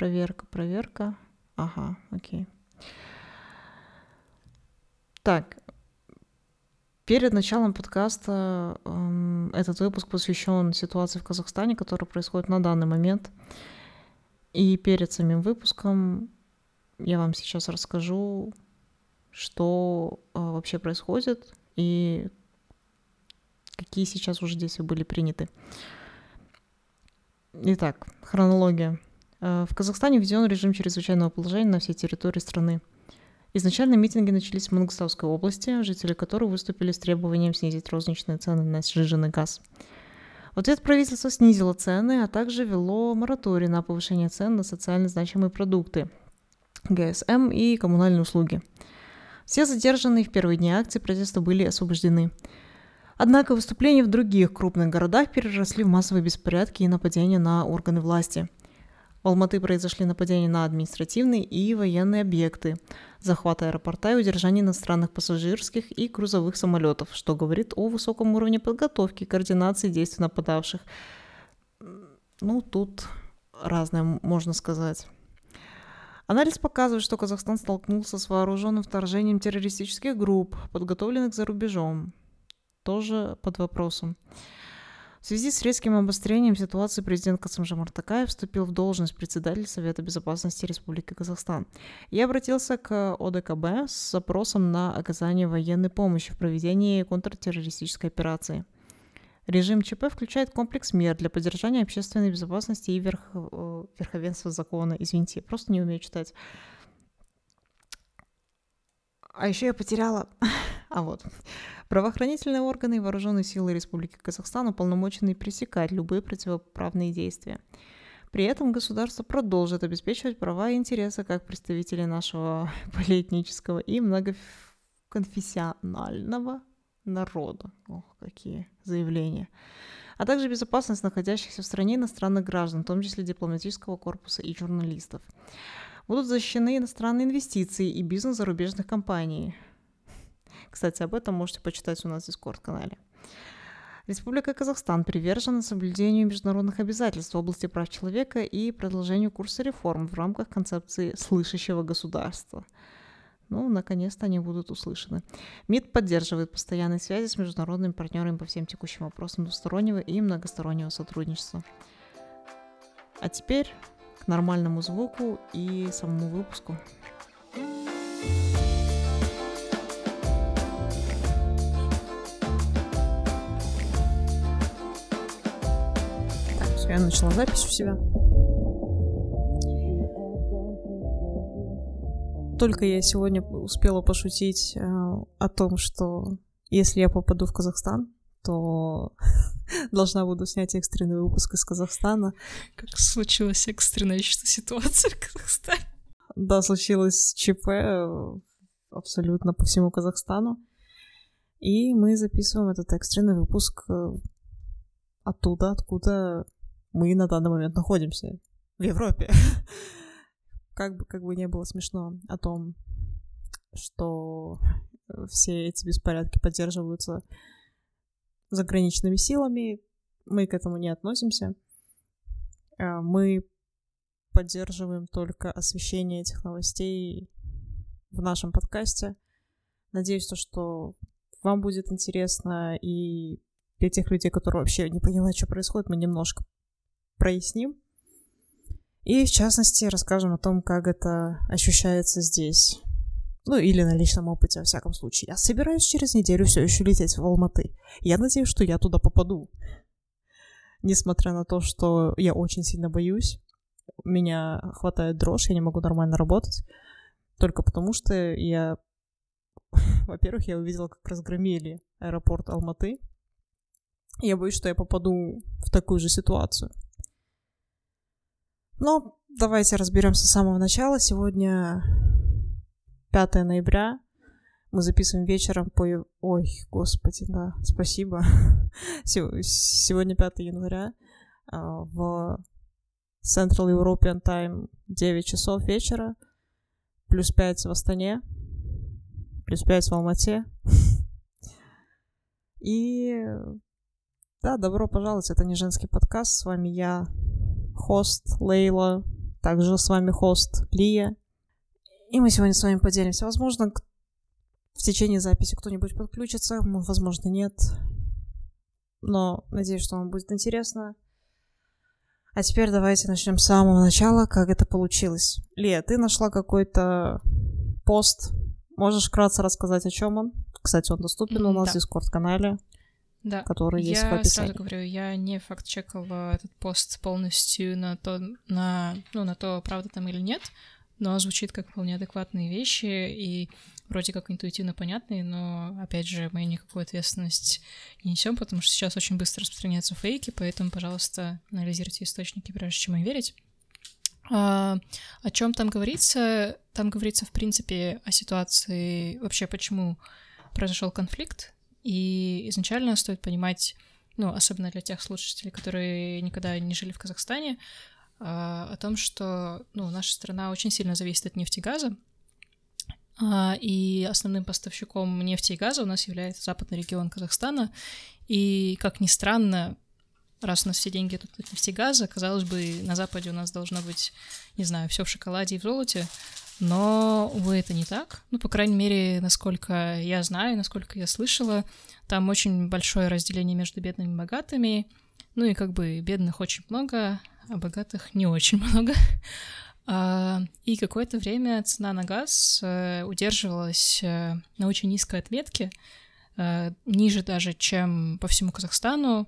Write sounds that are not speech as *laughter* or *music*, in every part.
Проверка, проверка. Ага, окей. Так, перед началом подкаста э, этот выпуск посвящен ситуации в Казахстане, которая происходит на данный момент. И перед самим выпуском я вам сейчас расскажу, что э, вообще происходит и какие сейчас уже действия были приняты. Итак, хронология. Э, в Казахстане введен режим чрезвычайного положения на всей территории страны. Изначально митинги начались в Мангостауской области, жители которой выступили с требованием снизить розничные цены на сжиженный газ. В ответ правительство снизило цены, а также ввело мораторий на повышение цен на социально значимые продукты, ГСМ и коммунальные услуги. Все задержанные в первые дни акции протеста были освобождены. Однако выступления в других крупных городах переросли в массовые беспорядки и нападения на органы власти. В Алматы произошли нападения на административные и военные объекты, захват аэропорта и удержание иностранных пассажирских и грузовых самолетов, что говорит о высоком уровне подготовки и координации действий нападавших. Ну, тут разное можно сказать. Анализ показывает, что Казахстан столкнулся с вооруженным вторжением террористических групп, подготовленных за рубежом. Тоже под вопросом. В связи с резким обострением ситуации президент Касымжамар Такаев вступил в должность председателя Совета безопасности Республики Казахстан и обратился к ОДКБ с запросом на оказание военной помощи в проведении контртеррористической операции. Режим ЧП включает комплекс мер для поддержания общественной безопасности и верх, э, верховенства закона. Извините, я просто не умею читать. А еще я потеряла... А вот. Правоохранительные органы и вооруженные силы Республики Казахстан уполномочены пресекать любые противоправные действия. При этом государство продолжит обеспечивать права и интересы как представителей нашего *laughs* полиэтнического и многоконфессионального народа. Ох, какие заявления. А также безопасность находящихся в стране иностранных граждан, в том числе дипломатического корпуса и журналистов. Будут защищены иностранные инвестиции и бизнес зарубежных компаний. Кстати, об этом можете почитать у нас в Дискорд-канале. Республика Казахстан привержена соблюдению международных обязательств в области прав человека и продолжению курса реформ в рамках концепции слышащего государства. Ну, наконец-то они будут услышаны. МИД поддерживает постоянные связи с международными партнерами по всем текущим вопросам двустороннего и многостороннего сотрудничества. А теперь к нормальному звуку и самому выпуску. Так, все, я начала запись у себя. Только я сегодня успела пошутить э, о том, что если я попаду в Казахстан, то *laughs* должна буду снять экстренный выпуск из Казахстана. Как случилась экстренная ситуация в Казахстане? Да, случилось ЧП э, абсолютно по всему Казахстану. И мы записываем этот экстренный выпуск э, оттуда, откуда мы на данный момент находимся. В Европе. *laughs* как бы, как бы не было смешно о том, что все эти беспорядки поддерживаются заграничными силами, мы к этому не относимся. А, мы поддерживаем только освещение этих новостей в нашем подкасте. Надеюсь, то, что вам будет интересно, и для тех людей, которые вообще не понимают, что происходит, мы немножко проясним. И, в частности, расскажем о том, как это ощущается здесь. Ну, или на личном опыте, во всяком случае. Я собираюсь через неделю все еще лететь в Алматы. Я надеюсь, что я туда попаду. Несмотря на то, что я очень сильно боюсь, меня хватает дрожь, я не могу нормально работать. Только потому, что я... *laughs* Во-первых, я увидела, как разгромили аэропорт Алматы. Я боюсь, что я попаду в такую же ситуацию. Но давайте разберемся с самого начала. Сегодня 5 ноября. Мы записываем вечером по... Ой, господи, да, спасибо. *laughs* Сегодня 5 января а, в Central European Time 9 часов вечера, плюс 5 в Астане, плюс 5 в Алмате. *laughs* И да, добро пожаловать, это не женский подкаст, с вами я, хост Лейла, Также с вами хост Лия. И мы сегодня с вами поделимся. Возможно, в течение записи кто-нибудь подключится, возможно, нет. Но надеюсь, что вам будет интересно. А теперь давайте начнем с самого начала, как это получилось. Лия, ты нашла какой-то пост. Можешь вкратце рассказать, о чем он? Кстати, он доступен у нас да. в Дискорд-канале. Да. Который есть я в описании. сразу говорю, я не факт-чекала этот пост полностью на то, на, ну, на то, правда там или нет, но звучит как вполне адекватные вещи и вроде как интуитивно понятные, но, опять же, мы никакую ответственность не несем, потому что сейчас очень быстро распространяются фейки, поэтому, пожалуйста, анализируйте источники, прежде чем им верить. А, о чем там говорится? Там говорится, в принципе, о ситуации, вообще, почему произошел конфликт, и изначально стоит понимать, ну, особенно для тех слушателей, которые никогда не жили в Казахстане, а, о том, что, ну, наша страна очень сильно зависит от нефти и газа, а, и основным поставщиком нефти и газа у нас является западный регион Казахстана. И, как ни странно, раз у нас все деньги тут от нефти и газа, казалось бы, на Западе у нас должно быть, не знаю, все в шоколаде и в золоте, но, увы, это не так. Ну, по крайней мере, насколько я знаю, насколько я слышала, там очень большое разделение между бедными и богатыми. Ну и как бы бедных очень много, а богатых не очень *laughs* много. А, и какое-то время цена на газ э, удерживалась э, на очень низкой отметке, э, ниже даже, чем по всему Казахстану,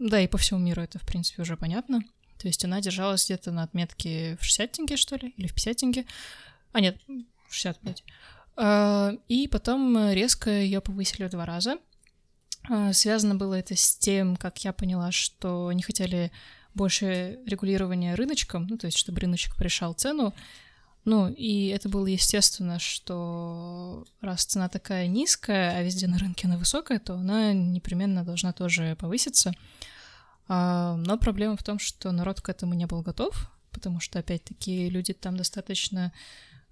да и по всему миру это, в принципе, уже понятно. То есть она держалась где-то на отметке в 60 тенге, что ли, или в 50 тенге. А, нет, 65. А, и потом резко ее повысили в два раза. А, связано было это с тем, как я поняла, что они хотели больше регулирования рыночком, ну, то есть, чтобы рыночек решал цену. Ну, и это было естественно, что раз цена такая низкая, а везде на рынке она высокая, то она непременно должна тоже повыситься. А, но проблема в том, что народ к этому не был готов, потому что, опять-таки, люди там достаточно,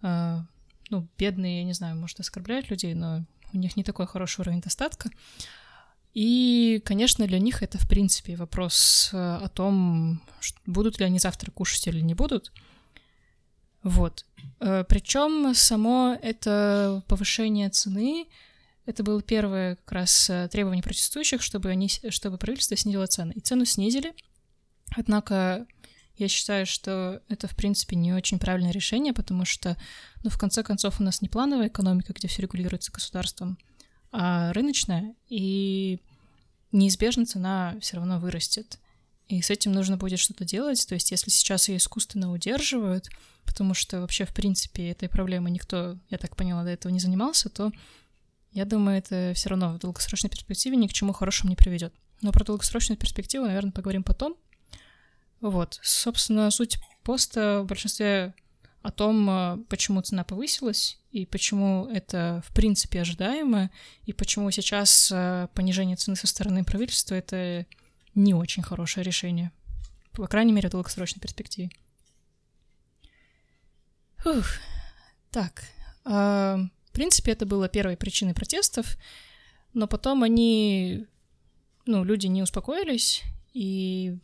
а, ну, бедные, я не знаю, может, оскорбляют людей, но у них не такой хороший уровень достатка. И, конечно, для них это, в принципе, вопрос э, о том, будут ли они завтра кушать или не будут. Вот. Причем само это повышение цены, это было первое как раз э, требование протестующих, чтобы, они, чтобы правительство снизило цены. И цену снизили. Однако я считаю, что это, в принципе, не очень правильное решение, потому что, ну, в конце концов, у нас не плановая экономика, где все регулируется государством, а рыночная, и неизбежно цена все равно вырастет. И с этим нужно будет что-то делать. То есть, если сейчас ее искусственно удерживают, потому что вообще, в принципе, этой проблемой никто, я так поняла, до этого не занимался, то я думаю, это все равно в долгосрочной перспективе ни к чему хорошему не приведет. Но про долгосрочную перспективу, наверное, поговорим потом. Вот. Собственно, суть поста в большинстве о том, э, почему цена повысилась и почему это в принципе ожидаемо, и почему сейчас э, понижение цены со стороны правительства — это не очень хорошее решение. По крайней мере, в долгосрочной перспективе. Фух. Так. Э, принципе, это было первой причиной протестов, но потом они, ну, люди не успокоились и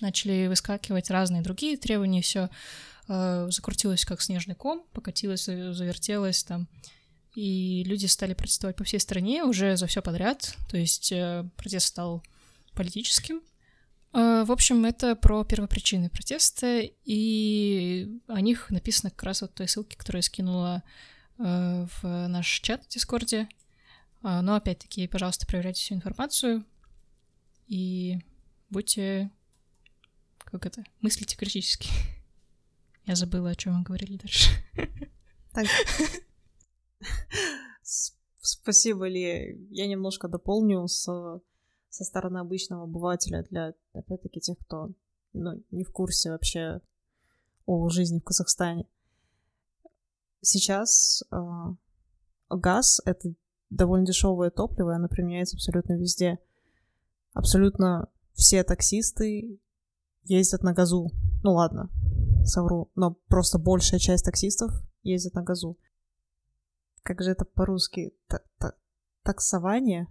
начали выскакивать разные другие требования, все э, закрутилось как снежный ком, покатилось, завертелось там, и люди стали протестовать по всей стране уже за все подряд, то есть э, протест стал политическим. Э, в общем, это про первопричины протеста, и о них написано как раз вот той ссылке, которую я скинула э, в наш чат в Дискорде. Э, но опять-таки, пожалуйста, проверяйте всю информацию и будьте как это, мыслите критически. *laughs* Я забыла, о чем мы говорили дальше. Так. *laughs* Спасибо, Ли. Я немножко дополню с, со стороны обычного обывателя для, опять-таки, тех, кто ну, не в курсе вообще о жизни в Казахстане. Сейчас э, газ — это довольно дешевое топливо, и оно применяется абсолютно везде. Абсолютно все таксисты ездят на газу. Ну ладно, совру, но просто большая часть таксистов ездят на газу. Как же это по-русски? Таксование?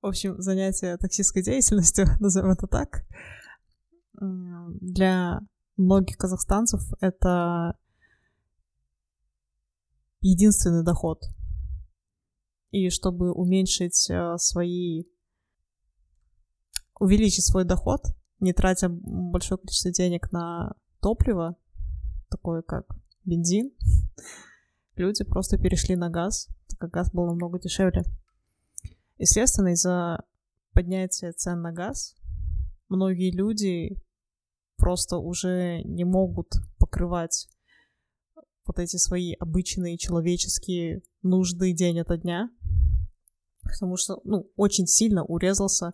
В общем, занятие таксистской деятельностью, *laughs* назовем это так. для многих казахстанцев это единственный доход. И чтобы уменьшить э, свои... увеличить свой доход, не тратя большое количество денег на топливо, такое как бензин, *laughs* люди просто перешли на газ, так как газ был намного дешевле. Естественно, из-за поднятия цен на газ многие люди просто уже не могут покрывать вот эти свои обычные человеческие нужды день ото дня, потому что, ну, очень сильно урезался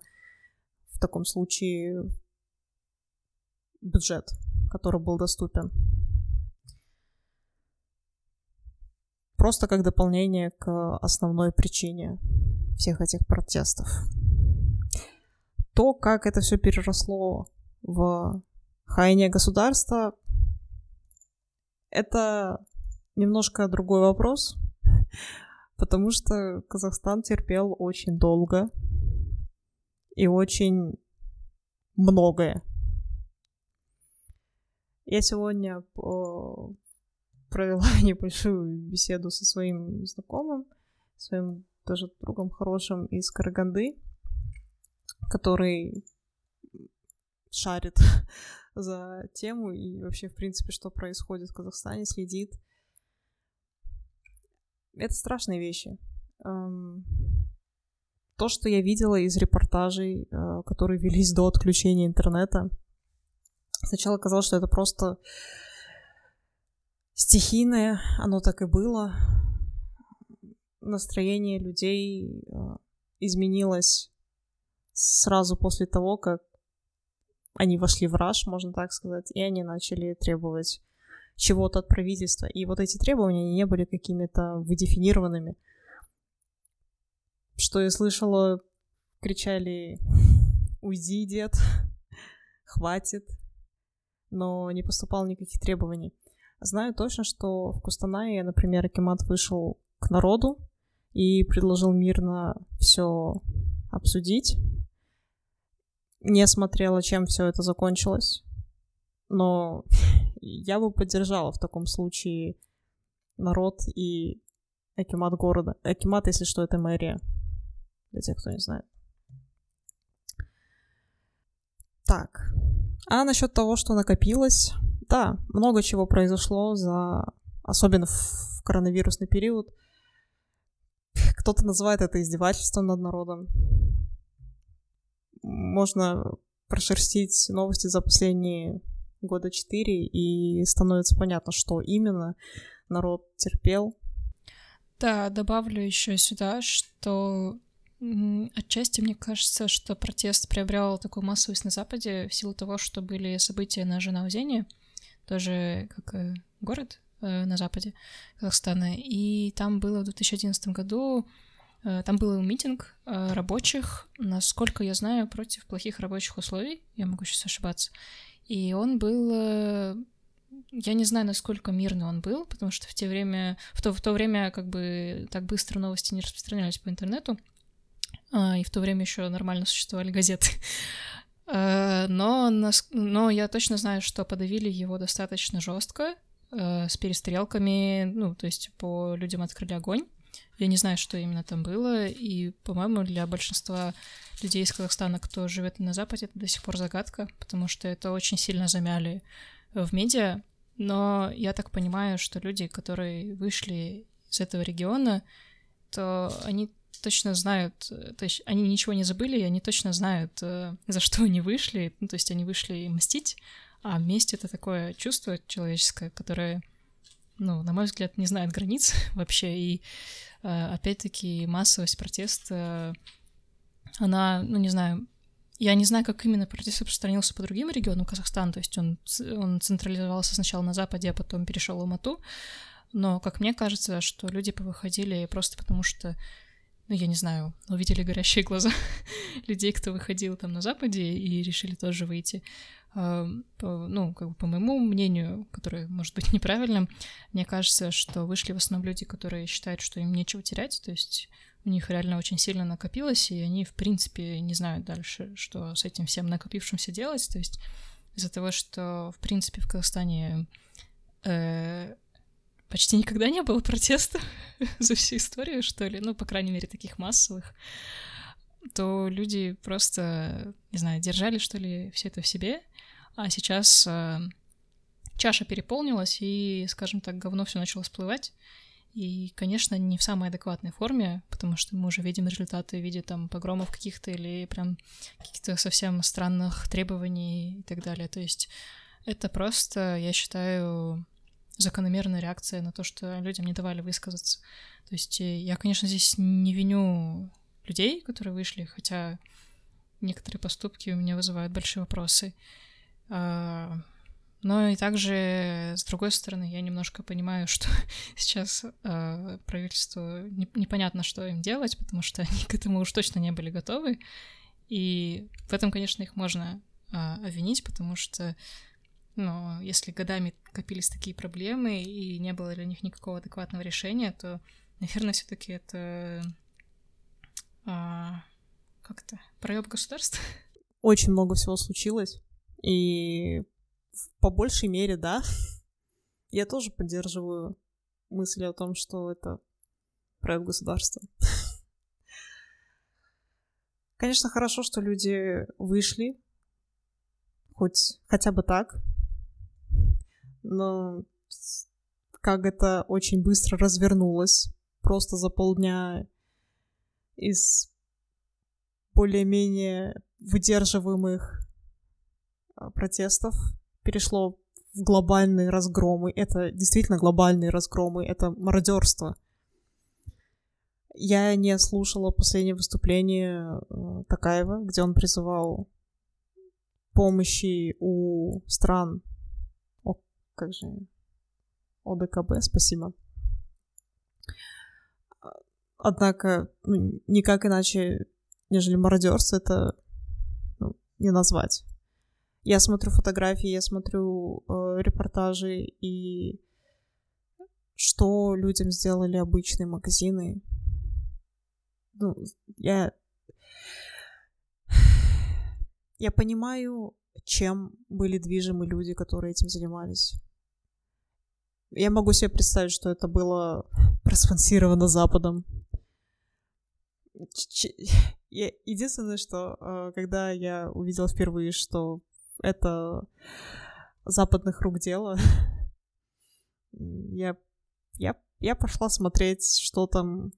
в таком случае бюджет, который был доступен. Просто как дополнение к основной причине всех этих протестов. То, как это все переросло в хаяние государства, это немножко другой вопрос, *laughs* потому что Казахстан терпел очень долго и очень многое. Я сегодня провела *laughs* небольшую беседу со своим знакомым, своим тоже другом хорошим из Караганды, который шарит *laughs* за тему и вообще, в принципе, что происходит в Казахстане, следит. Это страшные вещи. То, что я видела из репортажей, э, которые велись до отключения интернета, сначала казалось, что это просто стихийное, оно так и было. Настроение людей э, изменилось сразу после того, как они вошли в раш, можно так сказать, и они начали требовать чего-то от правительства. И вот эти требования не были какими-то выдефинированными. Что я слышала, кричали «Уйди, дед! *laughs* Хватит!» Но не поступало никаких требований. Знаю точно, что в Кустанае, например, Акимат вышел к народу и предложил мирно все обсудить. Не смотрела, чем все это закончилось. Но *laughs* я бы поддержала в таком случае народ и Акимат города. Акимат, если что, это мэрия. Для тех, кто не знает. Так. А насчет того, что накопилось, да, много чего произошло за... Особенно в коронавирусный период. Кто-то называет это издевательством над народом. Можно прошерстить новости за последние года четыре, и становится понятно, что именно народ терпел. Да, добавлю еще сюда, что Отчасти мне кажется, что протест приобрел такую массовость на Западе в силу того, что были события на Жанаузене, тоже как э, город э, на западе Казахстана, и там было в 2011 году там был митинг рабочих, насколько я знаю, против плохих рабочих условий, я могу сейчас ошибаться, и он был я не знаю, насколько мирный он был, потому что в те время, в то, в то время как бы так быстро новости не распространялись по интернету, и в то время еще нормально существовали газеты. Э, но, но я точно знаю, что подавили его достаточно жестко, э, с перестрелками, ну, то есть по людям открыли огонь. Я не знаю, что именно там было, и, по-моему, для большинства людей из Казахстана, кто живет на Западе, это до сих пор загадка, потому что это очень сильно замяли в медиа. Но я так понимаю, что люди, которые вышли из этого региона, то они точно знают, то есть они ничего не забыли, и они точно знают, э, за что они вышли, ну, то есть они вышли мстить, а месть — это такое чувство человеческое, которое, ну, на мой взгляд, не знает границ *laughs* вообще, и опять-таки массовость протеста, она, ну, не знаю, я не знаю, как именно протест распространился по другим регионам Казахстана, то есть он, он централизовался сначала на Западе, а потом перешел в Алмату, но, как мне кажется, что люди повыходили просто потому, что ну, я не знаю, увидели горящие глаза *laughs* людей, кто выходил там на Западе и решили тоже выйти. Ну, как бы по моему мнению, которое может быть *laughs* неправильным, мне кажется, что вышли в основном люди, которые считают, что им нечего терять, то есть у них реально очень сильно накопилось, и они, в принципе, не знают дальше, что с этим всем накопившимся делать, то есть из-за того, что, в принципе, в Казахстане э, почти никогда не было протестов *laughs* за всю историю, что ли, ну, по крайней мере, таких массовых, то люди просто, не знаю, держали, что ли, все это в себе, а сейчас э, чаша переполнилась, и, скажем так, говно все начало всплывать, и, конечно, не в самой адекватной форме, потому что мы уже видим результаты в виде там погромов каких-то или прям каких-то совсем странных требований и так далее. То есть это просто, я считаю, закономерная реакция на то, что людям не давали высказаться. То есть э, я, конечно, здесь не виню людей, которые вышли, хотя некоторые поступки у меня вызывают большие вопросы. А, но и также, с другой стороны, я немножко понимаю, что *laughs* сейчас э, правительству не, непонятно, что им делать, потому что *laughs* они к этому уж точно не были готовы. И в этом, конечно, их можно э, обвинить, потому что, ну, если годами копились такие проблемы и не было для них никакого адекватного решения, то, наверное, все-таки это э, как-то проеб государства. Очень много всего случилось. И по большей мере, да. *laughs* Я тоже поддерживаю мысли о том, что это проект государства. *laughs* Конечно, хорошо, что люди вышли, хоть хотя бы так, но как это очень быстро развернулось, просто за полдня из более-менее выдерживаемых а, протестов перешло в глобальные разгромы. Это действительно глобальные разгромы, это мародерство. Я не слушала последнее выступление э, Такаева, где он призывал помощи у стран... О, как же... ОДКБ, спасибо. Однако, ну, никак иначе, нежели мародерство, это ну, не назвать. Я смотрю фотографии, я смотрю э, репортажи и что людям сделали обычные магазины. Ну, я... *sighs* Я понимаю, чем были движимы люди, которые этим занимались. Я могу себе представить, что это было *laughs* проспонсировано Западом. *laughs* Единственное, что э, когда я увидела впервые, что это западных рук дело. *laughs* Я, я, я пошла смотреть, что там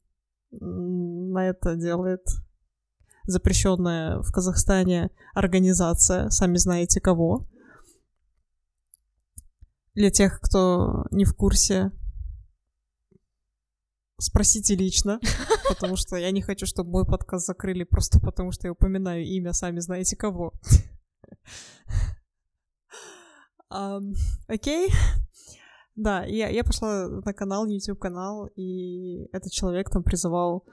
на это делает запрещенная в Казахстане организация, сами знаете кого. Для тех, кто не в курсе, спросите лично, *laughs* потому что я не хочу, чтобы мой подкаст закрыли просто потому, что я упоминаю имя, сами знаете кого. *laughs* Окей. Да, я, я пошла на канал, YouTube канал, и этот человек там призывал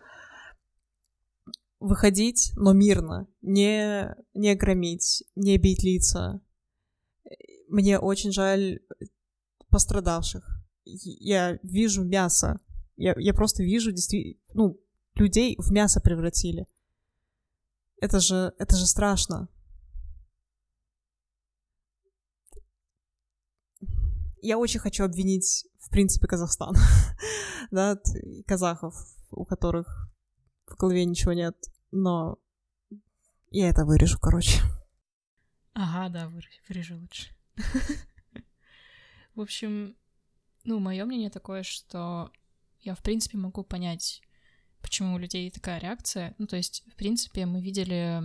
выходить, но мирно, не, не громить, не бить лица. Мне очень жаль пострадавших. Я вижу мясо. Я, я просто вижу действительно, ну, людей в мясо превратили. Это же, это же страшно. я очень хочу обвинить, в принципе, Казахстан, *laughs* да, казахов, у которых в голове ничего нет, но я это вырежу, короче. Ага, да, вырежу лучше. *laughs* В общем, ну, мое мнение такое, что я, в принципе, могу понять, почему у людей такая реакция. Ну, то есть, в принципе, мы видели,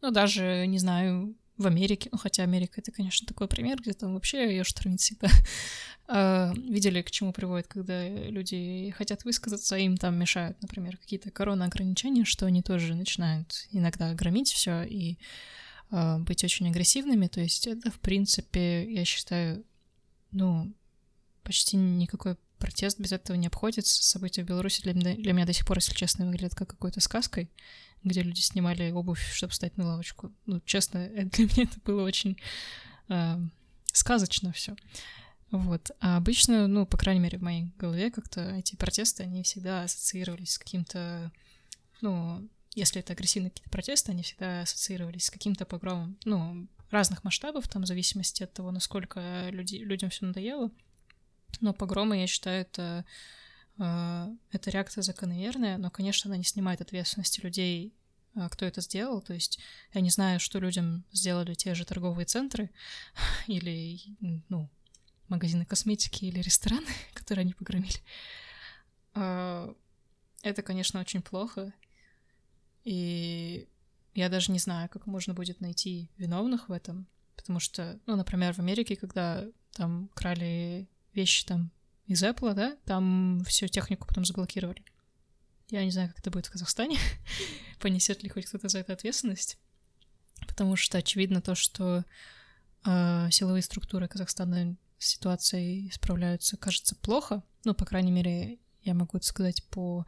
ну, даже, не знаю, в Америке, ну хотя Америка это, конечно, такой пример, где там вообще ее штормит всегда. *laughs* А, видели, к чему приводит, когда люди хотят высказаться, им там мешают, например, какие-то корона-ограничения, что они тоже начинают иногда громить все и а, быть очень агрессивными. То есть это, в принципе, я считаю, ну, почти никакой протест без этого не обходится. События в Беларуси для для меня до сих пор, если честно, выглядят как какой-то сказкой где люди снимали обувь, чтобы встать на лавочку. Ну, честно, *laughs* для меня это было очень э, сказочно все. Вот. А обычно, ну, по крайней мере, в моей голове как-то эти протесты, они всегда ассоциировались с каким-то, ну, если это агрессивные какие-то протесты, они всегда ассоциировались с каким-то погромом. Ну, разных масштабов, там, в зависимости от того, насколько люди, людям все надоело. Но погромы, я считаю, это, э, это реакция закономерная, но, конечно, она не снимает ответственности людей, э, кто это сделал. То есть я не знаю, что людям сделали те же торговые центры *laughs* или, ну, магазины косметики или рестораны, *laughs* которые они погромили. Э, это, конечно, очень плохо. И я даже не знаю, как можно будет найти виновных в этом, потому что, ну, например, в Америке, когда там крали вещи там из Apple, да, там всю технику потом заблокировали. Я не знаю, как это будет в Казахстане, *laughs* понесет ли хоть кто-то за это ответственность, потому что очевидно то, что э, силовые структуры Казахстана с ситуацией справляются, кажется, плохо. Ну, по крайней мере, я могу это сказать по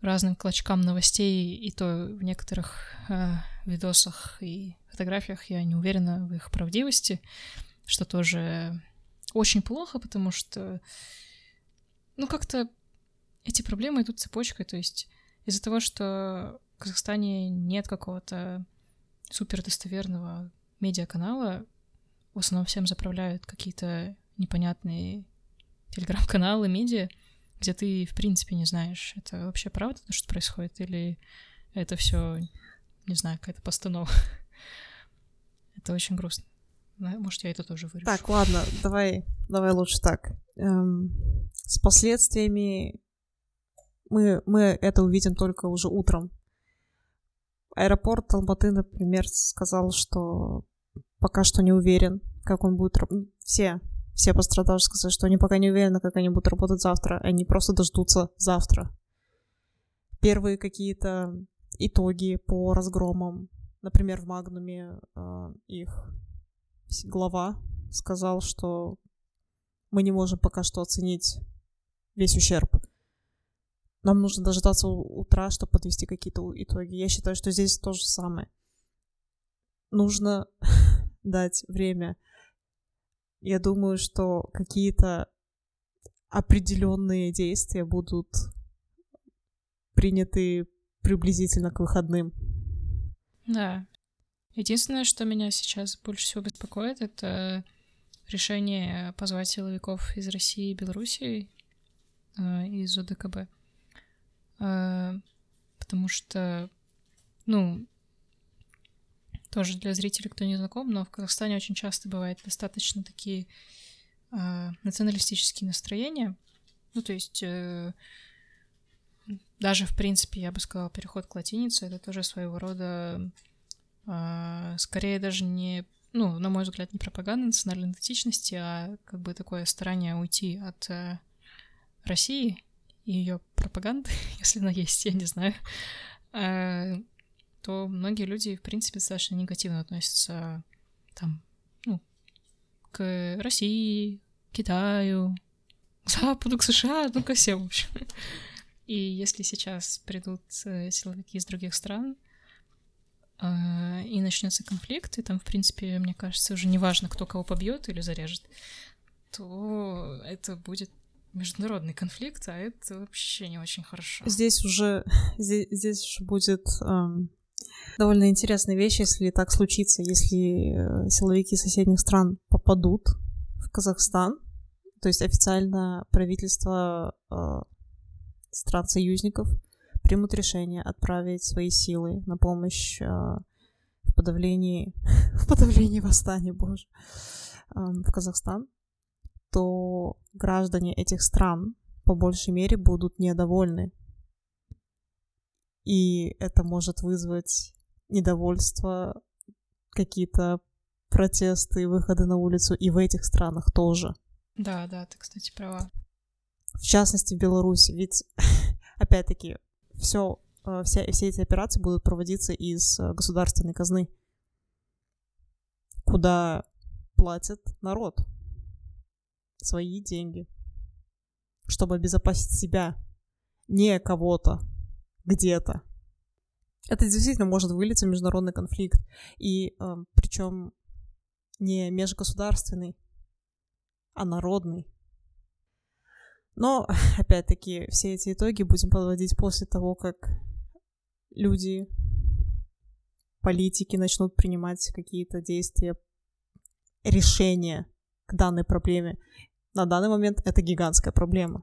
разным клочкам новостей, и то в некоторых э, видосах и фотографиях я не уверена в их правдивости, что тоже очень плохо, потому что, ну, как-то эти проблемы идут цепочкой, то есть из-за того, что в Казахстане нет какого-то супер достоверного медиаканала, в основном всем заправляют какие-то непонятные телеграм-каналы, медиа, где ты, в принципе, не знаешь, это вообще правда, то, что происходит, или это все, не знаю, какая-то постанова. *laughs* это очень грустно. Может, я это тоже вырежу. Так, ладно, давай, давай лучше так. Эм, с последствиями мы, мы это увидим только уже утром. Аэропорт Алматы, например, сказал, что пока что не уверен, как он будет работать. Все все пострадавшие сказали, что они пока не уверены, как они будут работать завтра. Они просто дождутся завтра. Первые какие-то итоги по разгромам. Например, в Магнуме э, их глава сказал, что мы не можем пока что оценить весь ущерб. Нам нужно дождаться утра, чтобы подвести какие-то итоги. Я считаю, что здесь то же самое. Нужно *laughs* дать время я думаю, что какие-то определенные действия будут приняты приблизительно к выходным. Да. Единственное, что меня сейчас больше всего беспокоит, это решение позвать силовиков из России и Белоруссии, э, из ОДКБ. Э, потому что, ну, тоже для зрителей, кто не знаком, но в Казахстане очень часто бывает достаточно такие э, националистические настроения. Ну, то есть э, даже, в принципе, я бы сказала, переход к латинице — это тоже своего рода скорее даже не, ну, на мой взгляд, не пропаганда национальной идентичности, а как бы такое старание уйти от э, России и ее пропаганды, *laughs* если она есть, я не знаю. Э, то многие люди, в принципе, достаточно негативно относятся там, ну, к России, Китаю, Западу, к США, ну, ко всем, в общем. И если сейчас придут э, силовики из других стран, и начнется конфликт, и там, в принципе, мне кажется, уже не важно, кто кого побьет или зарежет, то это будет международный конфликт, а это вообще не очень хорошо. Здесь уже *laughs* здесь, здесь уже будет эм, довольно интересная вещь, если так случится, если э, силовики соседних стран попадут в Казахстан, то есть официально правительство э, стран-союзников примут решение отправить свои силы на помощь э, в подавлении *laughs* в подавлении восстания, боже, э, в Казахстан, то граждане этих стран по большей мере будут недовольны и это может вызвать недовольство, какие-то протесты, выходы на улицу и в этих странах тоже. Да, да, ты, кстати, права. В частности, в Беларуси. Ведь, *laughs* опять-таки, все, э, все, все эти операции будут проводиться из э, государственной казны, куда платит народ свои деньги, чтобы обезопасить себя, не кого-то, где-то. Это действительно может вылиться в международный конфликт. И э, причем не межгосударственный, а народный. Но, *laughs* опять-таки, все эти итоги будем подводить после того, как люди политики начнут принимать какие-то действия, решения к данной проблеме. На данный момент это гигантская проблема.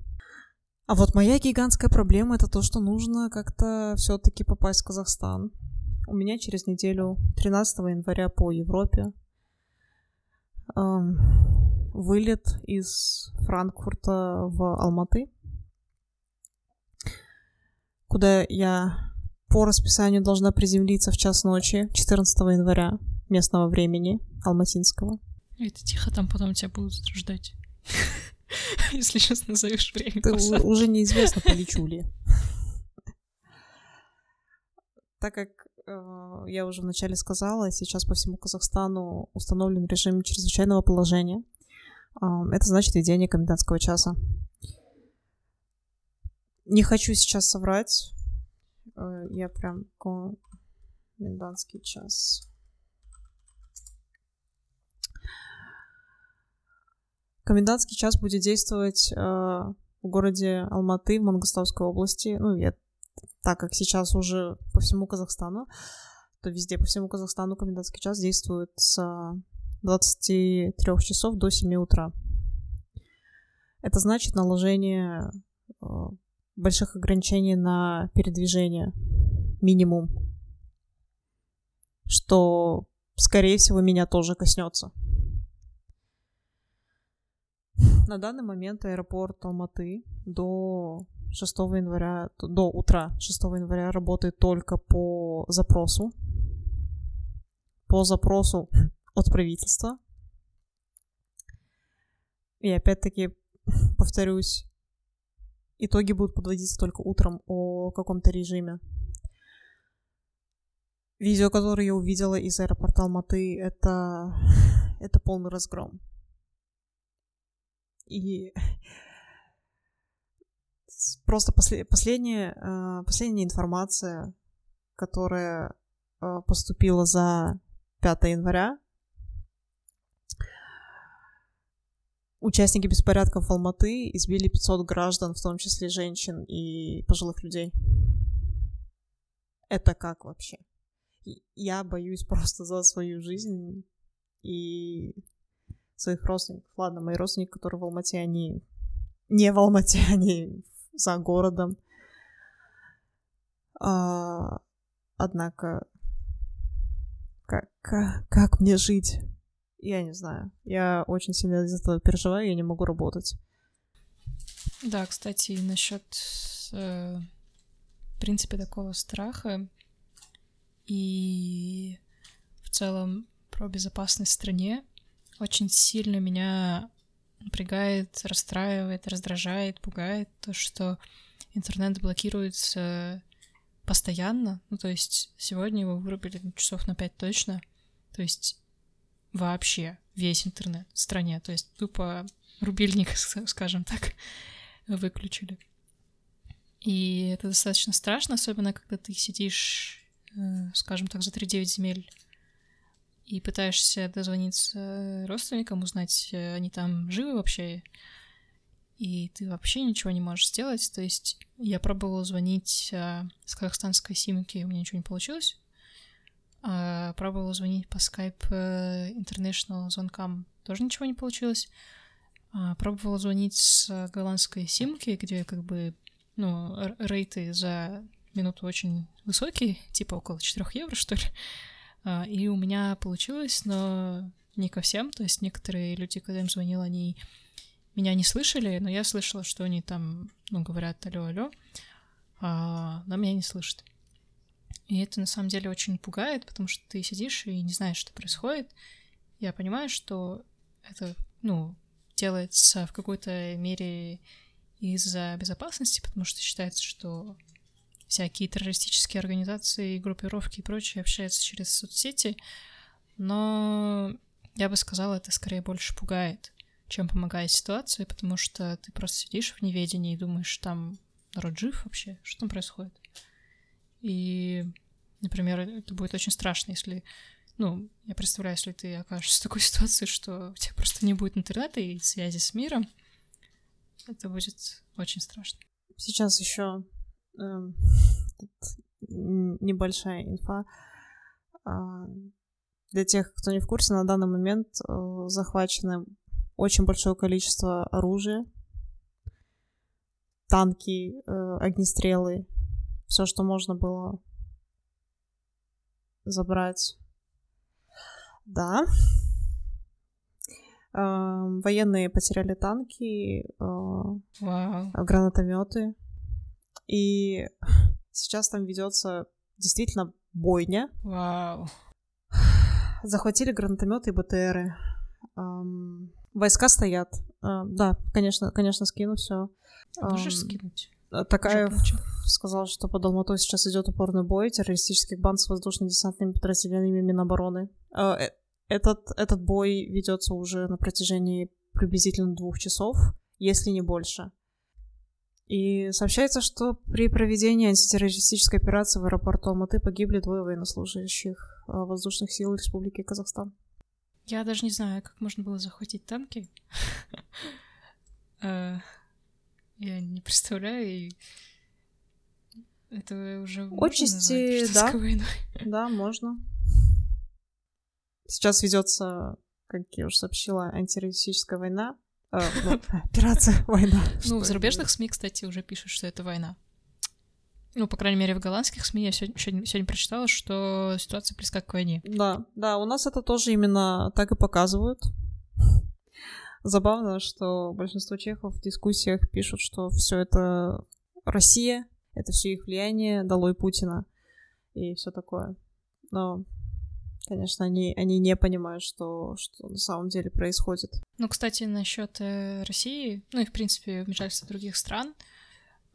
А вот моя гигантская проблема это то, что нужно как-то все-таки попасть в Казахстан. У меня через неделю, 13 января по Европе, вылет из Франкфурта в Алматы, куда я по расписанию должна приземлиться в час ночи 14 января местного времени, алматинского. Ты тихо там потом тебя будут ждать. *laughs* Если сейчас назовешь время. Ты уже неизвестно, *laughs* полечу ли. Так как э, я уже вначале сказала, сейчас по всему Казахстану установлен режим чрезвычайного положения. Это значит введение комендантского часа. Не хочу сейчас соврать. Э, я прям комендантский час. Комендантский час будет действовать э, в городе Алматы в Мангостауской области. Ну, я, так как сейчас уже по всему Казахстану, то везде по всему Казахстану комендантский час действует с 23 часов до 7 утра. Это значит наложение э, больших ограничений на передвижение. Минимум. Что, скорее всего, меня тоже коснется. На данный момент аэропорт Алматы до 6 января, до утра 6 января работает только по запросу. По запросу от правительства. И опять-таки, *laughs* повторюсь, итоги будут подводиться только утром о каком-то режиме. Видео, которое я увидела из аэропорта Алматы, это, *laughs* это полный разгром. И просто после, последняя, а, последняя информация, которая а, поступила за 5 января, участники беспорядков Алматы избили 500 граждан, в том числе женщин и пожилых людей. Это как вообще? Я боюсь *laughs* просто за свою жизнь и своих родственников. Ладно, мои родственники, которые в Алмате, они не в Алмате, *laughs* они за городом. А, однако, как, как мне жить? Я не знаю. Я очень сильно из этого переживаю, я не могу работать. Да, кстати, насчет, э, в принципе, такого страха и в целом про безопасность в стране, очень сильно меня напрягает, расстраивает, раздражает, пугает то, что интернет блокируется постоянно. Ну, то есть сегодня его вырубили часов на пять точно. То есть вообще весь интернет в стране. То есть тупо рубильник, *laughs* скажем так, выключили. И это достаточно страшно, особенно когда ты сидишь, э, скажем так, за 3-9 земель и пытаешься дозвониться родственникам, узнать, э, они там живы вообще, и ты вообще ничего не можешь сделать. То есть я пробовала звонить а, с казахстанской симки, у меня ничего не получилось. А, пробовала звонить по Skype э, International звонкам, тоже ничего не получилось. А, пробовала звонить с голландской симки, где как бы, ну, рейты за минуту очень высокие, типа около 4 евро, что ли. А, и у меня получилось, но не ко всем. То есть некоторые люди, когда им звонила, они меня не слышали, но я слышала, что они там, ну, говорят алло, алло, а, но меня не слышат. И это на самом деле очень пугает, потому что ты сидишь и не знаешь, что происходит. Я понимаю, что это, ну, делается в какой-то мере из-за безопасности, потому что считается, что всякие террористические организации, группировки и прочее общаются через соцсети, но я бы сказала, это скорее больше пугает, чем помогает ситуации, потому что ты просто сидишь в неведении и думаешь, там народ жив вообще, что там происходит. И, например, это будет очень страшно, если ну, я представляю, если ты окажешься в такой *laughs* ситуации, что у тебя просто не будет интернета и связи с миром, это будет очень страшно. Сейчас еще Эм, *laughs* тут небольшая инфа. А, для тех, кто не в курсе, на данный момент э, захвачено очень большое количество оружия, танки, э, огнестрелы, все, что можно было забрать. Да. Э, военные потеряли танки, э, Вау. гранатометы. И *laughs* сейчас там ведется действительно бойня. Вау. Захватили гранатометы и БТРы. Эм, войска стоят. Э, да, конечно, конечно, скину все. Можешь скинуть? Такая Уже получил. сказал, что под Алматой сейчас идет упорный бой террористических банд с воздушно-десантными подразделениями Минобороны. Э, э, Этот, этот бой ведется уже на протяжении приблизительно двух часов, если не больше. И сообщается, что при проведении антитеррористической операции в аэропорту Алматы погибли двое военнослужащих э, воздушных сил Республики Казахстан. Я даже не знаю, как можно было захватить танки. *laughs* Я не представляю, и это уже Отчасти, *laughs* да. войной. Да, можно. Сейчас ведется, как я уже сообщила, антитеррористическая война. Э, ну, *laughs* операция война. Ну, в зарубежных СМИ, кстати, уже пишут, что это война. Ну, по крайней мере, в голландских СМИ я сегодня, сегодня- сегодня прочитала, что ситуация близка к войне. Да, да, у нас это тоже именно так и показывают. Забавно, что большинство чехов в дискуссиях пишут, что все это Россия, это все их влияние, долой Путина и все такое. Но, конечно, они, они не понимают, что, что на самом деле происходит. Ну, кстати, насчет э, России, ну и, в принципе, вмешательства других стран,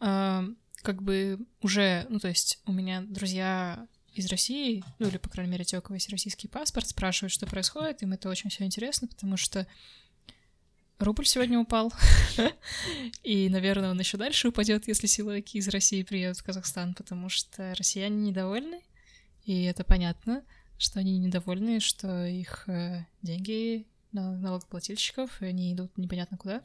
э, как бы уже, ну, то есть у меня друзья из России, ну или, по крайней мере, те, у кого есть российский паспорт, спрашивают, что происходит, им это очень все интересно, потому что рубль сегодня упал, *laughs* и, наверное, он еще дальше упадет, если силовики из России приедут в Казахстан, потому что россияне недовольны, и это понятно, что они недовольны, что их э, деньги на- налогоплательщиков, они идут непонятно куда.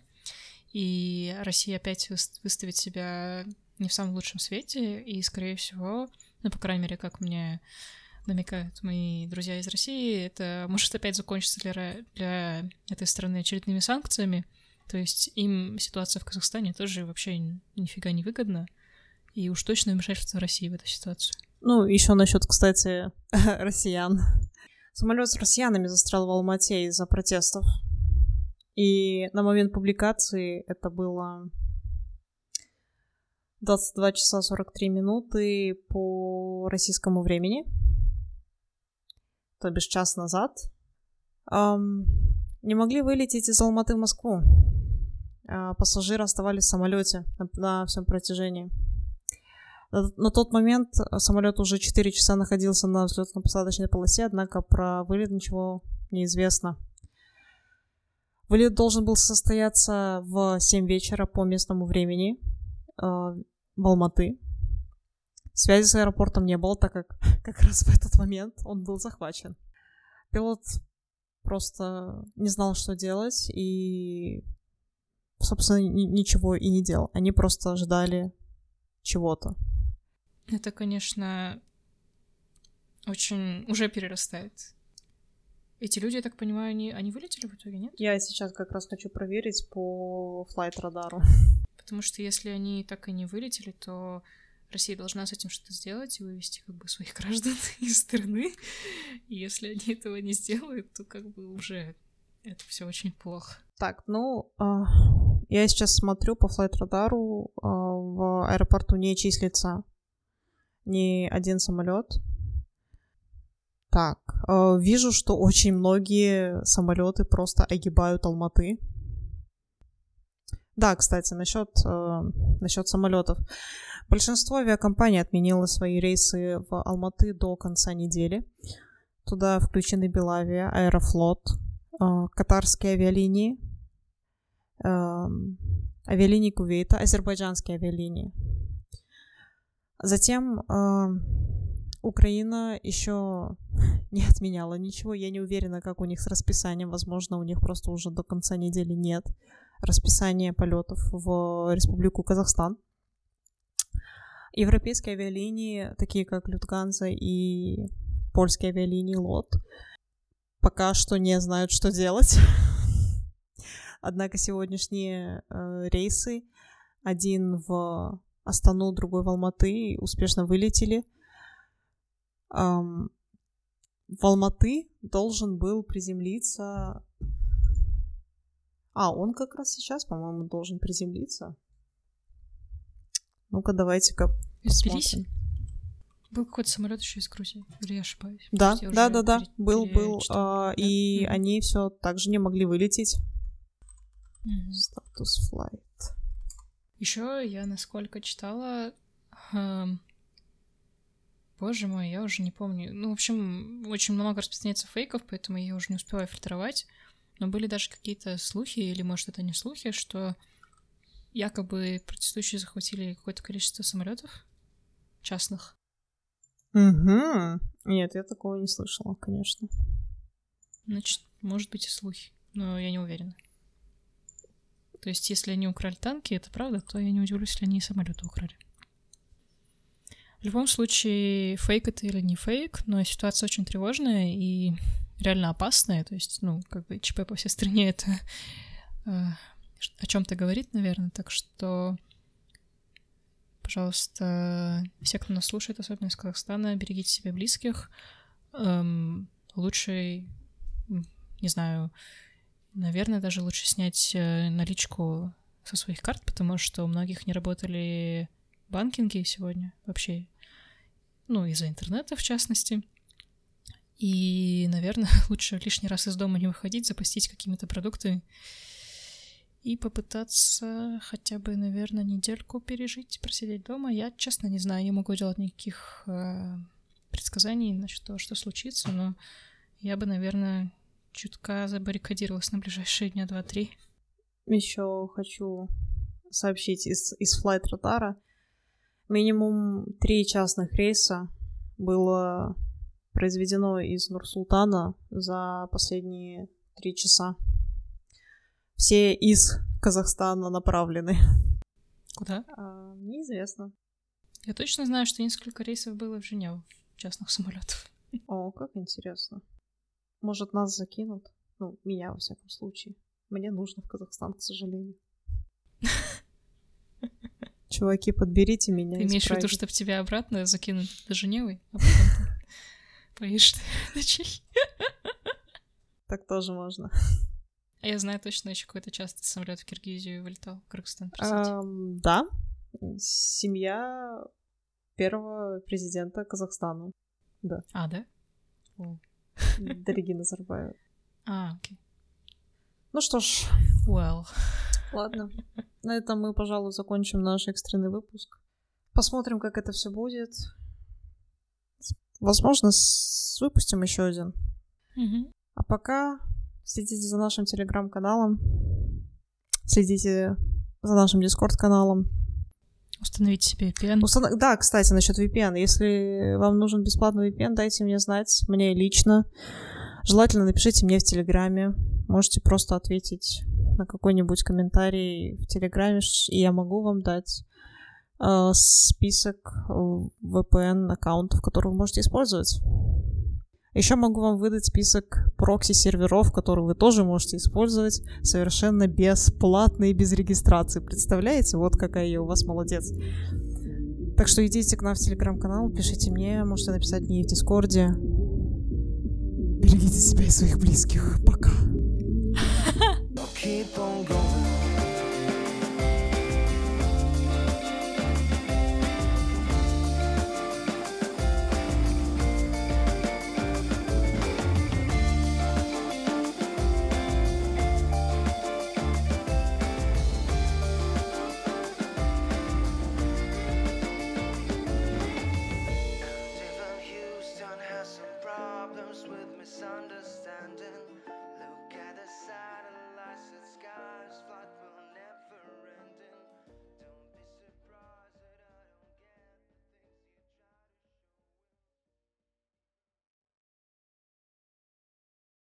И Россия опять выс- выставит себя не в самом лучшем свете, и, скорее всего, ну, по крайней мере, как мне намекают мои друзья из России, это может опять закончиться для, для этой страны очередными санкциями. То есть им ситуация в Казахстане тоже вообще нифига не выгодна. И уж точно вмешательство России в эту ситуацию. Ну, еще насчет, кстати, *laughs* россиян. Самолет с россиянами застрял в Алмате из-за протестов. И на момент публикации это было 22 часа 43 минуты по российскому времени. То бишь час назад. Ам, не могли вылететь из Алматы в Москву. А, пассажиры оставались в самолете на, на всем протяжении. На, на тот момент самолет уже 4 часа находился на взлетно-посадочной полосе, однако про вылет ничего не известно. Вылет должен был состояться в 7 вечера по местному времени э, в Алматы. Связи с аэропортом не было, так как *laughs* как раз в этот момент он был захвачен. Пилот просто не знал, что делать, и, собственно, ни- ничего и не делал. Они просто ждали чего-то. Это, конечно, очень уже перерастает. Эти люди, я так понимаю, они, они вылетели в итоге, нет? Я сейчас как раз хочу проверить по флайт-радару. Потому что если они так и не вылетели, то Россия должна с этим что-то сделать и вывести как бы своих *laughs* граждан из страны. И если они этого не сделают, то как бы уже это все очень плохо. Так, ну, а, я сейчас смотрю по флайт-радару, а, в аэропорту не числится ни один самолет. Так, а, вижу, что очень многие самолеты просто огибают Алматы. Да, кстати, насчет насчет самолетов. Большинство авиакомпаний отменило свои рейсы в Алматы до конца недели. Туда включены Белавия, Аэрофлот, а, катарские авиалинии, эм, авиалинии Кувейта, азербайджанские авиалинии. Затем эм, Украина еще *laughs* не отменяла ничего. Я не уверена, как у них с расписанием. Возможно, у них просто уже до конца недели нет расписания полетов в Республику Казахстан. Европейские авиалинии, такие как Люфтганза и польские авиалинии ЛОТ пока что не знают, что делать. *laughs* Однако сегодняшние э, рейсы, один в Астану, другой в Алматы, успешно вылетели. Эм, в Алматы должен был приземлиться... А, он как раз сейчас, по-моему, должен приземлиться. Ну-ка, давайте-ка посмотрим. Был какой-то самолет еще из Грузии, или я ошибаюсь? Да, я да, да, да, пере- был, был, а, и Мгм. они все также не могли вылететь. Статус flight. Еще я, насколько читала, эм, боже мой, я уже не помню. Ну, в общем, очень много распространяется фейков, поэтому я уже не успеваю фильтровать. Но были даже какие-то слухи, или, может, это не слухи, что якобы протестующие захватили какое-то количество самолетов частных. Угу. Нет, я такого не слышала, конечно. Значит, может быть и слухи, но я не уверена. То есть, если они украли танки, это правда, то я не удивлюсь, если они и самолеты украли. В любом случае, фейк это или не фейк, но ситуация очень тревожная и реально опасная. То есть, ну, как бы ЧП по всей стране это э, о чем-то говорит, наверное. Так что, пожалуйста, все, кто нас слушает, особенно из Казахстана, берегите себя близких. Эм, лучше не знаю, наверное, даже лучше снять э, наличку со своих карт, потому что у многих не работали банкинги сегодня вообще, ну, из-за интернета в частности. И, наверное, *laughs* лучше лишний раз из дома не выходить, запастись какими-то продуктами и попытаться хотя бы, наверное, недельку пережить, просидеть дома. Я, честно, не знаю, не могу делать никаких э, предсказаний насчет того, что случится, но я бы, наверное, чутка забаррикадировалась на ближайшие дня два-три. Еще хочу сообщить из, из Flight Radar. Минимум три частных рейса было произведено из Нур-Султана за последние три часа. Все из Казахстана направлены. Куда? А, неизвестно. Я точно знаю, что несколько рейсов было в Женеву частных самолетов. О, как интересно. Может, нас закинут? Ну, меня, во всяком случае. Мне нужно в Казахстан, к сожалению. *laughs* Чуваки, подберите меня. Ты имеешь в виду, чтобы тебя обратно закинуть до Женевы, а потом ты *laughs* поедешь на Чехию? Так тоже можно. А я знаю точно еще какой-то частый самолет в Киргизию вылетал, в Кыргызстан. Ам, да, семья первого президента Казахстана, А, да? Дариги Назарбаева. *laughs* А, окей. Ну что ж, Well. ладно. На этом мы, пожалуй, закончим наш экстренный выпуск. Посмотрим, как это все будет. Возможно, с- выпустим еще один. Мгм. А пока следите за нашим телеграм-каналом, следите за нашим дискорд-каналом. Установите себе VPN. Устан- Да, кстати, насчет VPN. Если вам нужен бесплатный VPN, дайте мне знать, мне лично. Желательно напишите мне в Телеграме. Можете просто ответить на какой-нибудь комментарий в Телеграме, и я могу вам дать э, список VPN аккаунтов, которые вы можете использовать. Еще могу вам выдать список прокси-серверов, которые вы тоже можете использовать совершенно бесплатно и без регистрации. Представляете? Вот какая я у вас молодец. Так что идите к нам в телеграм-канал, пишите мне, можете написать мне в Дискорде. Берегите себя и своих близких. Пока.